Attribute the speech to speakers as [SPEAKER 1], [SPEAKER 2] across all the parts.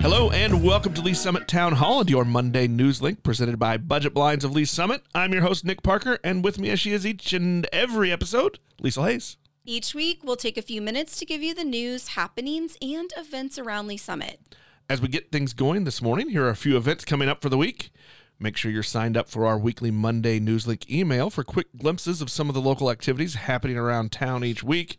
[SPEAKER 1] Hello and welcome to Lee's Summit Town Hall and your Monday news link presented by Budget Blinds of Lee's Summit. I'm your host, Nick Parker, and with me as she is each and every episode, Liesl Hays.
[SPEAKER 2] Each week, we'll take a few minutes to give you the news, happenings, and events around Lee's Summit.
[SPEAKER 1] As we get things going this morning, here are a few events coming up for the week. Make sure you're signed up for our weekly Monday Newslink email for quick glimpses of some of the local activities happening around town each week.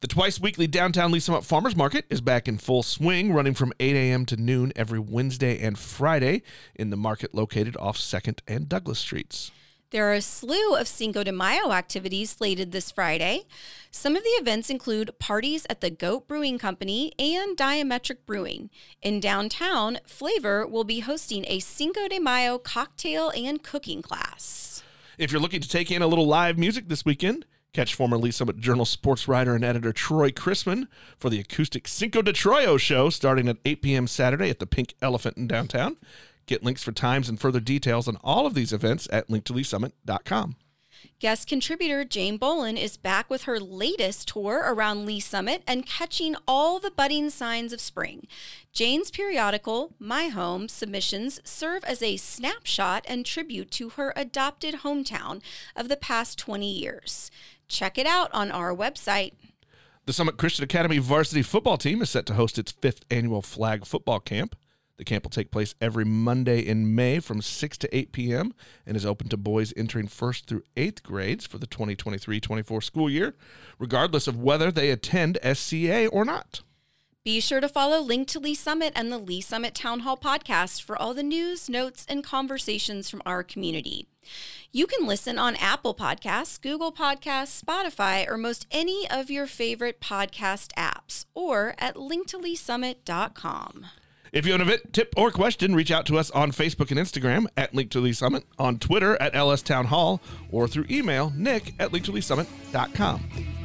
[SPEAKER 1] The twice weekly downtown Lee's Summit Farmers Market is back in full swing, running from 8 a.m. to noon every Wednesday and Friday in the market located off 2nd and Douglas Streets.
[SPEAKER 2] There are a slew of Cinco de Mayo activities slated this Friday. Some of the events include parties at the Goat Brewing Company and Diametric Brewing. In downtown, Flavor will be hosting a Cinco de Mayo cocktail and cooking class.
[SPEAKER 1] If you're looking to take in a little live music this weekend, Catch former Lee's Summit Journal sports writer and editor Troy Chrisman for the acoustic Cinco de Troyo show starting at 8 p.m. Saturday at the Pink Elephant in downtown. Get links for times and further details on all of these events at link2leessummit.com.
[SPEAKER 2] Guest contributor Jane Bollin is back with her latest tour around Lee's Summit and catching all the budding signs of spring. Jane's periodical, My Home, submissions serve as a snapshot and tribute to her adopted hometown of the past 20 years. Check it out on our website.
[SPEAKER 1] The Summit Christian Academy varsity football team is set to host its fifth annual flag football camp. The camp will take place every Monday in May from 6 to 8 p.m. and is open to boys entering first through eighth grades for the 2023 24 school year, regardless of whether they attend SCA or not.
[SPEAKER 2] Be sure to follow Link to Lee's Summit and the Lee's Summit Town Hall podcast for all the news, notes, and conversations from our community. You can listen on Apple Podcasts, Google Podcasts, Spotify, or most any of your favorite podcast apps, or at link2leessummit.com.
[SPEAKER 1] If you have an event, tip, or question, reach out to us on Facebook and Instagram at Link to Lee's Summit, on Twitter at LS Town Hall, or through email, nick at link2leessummit.com.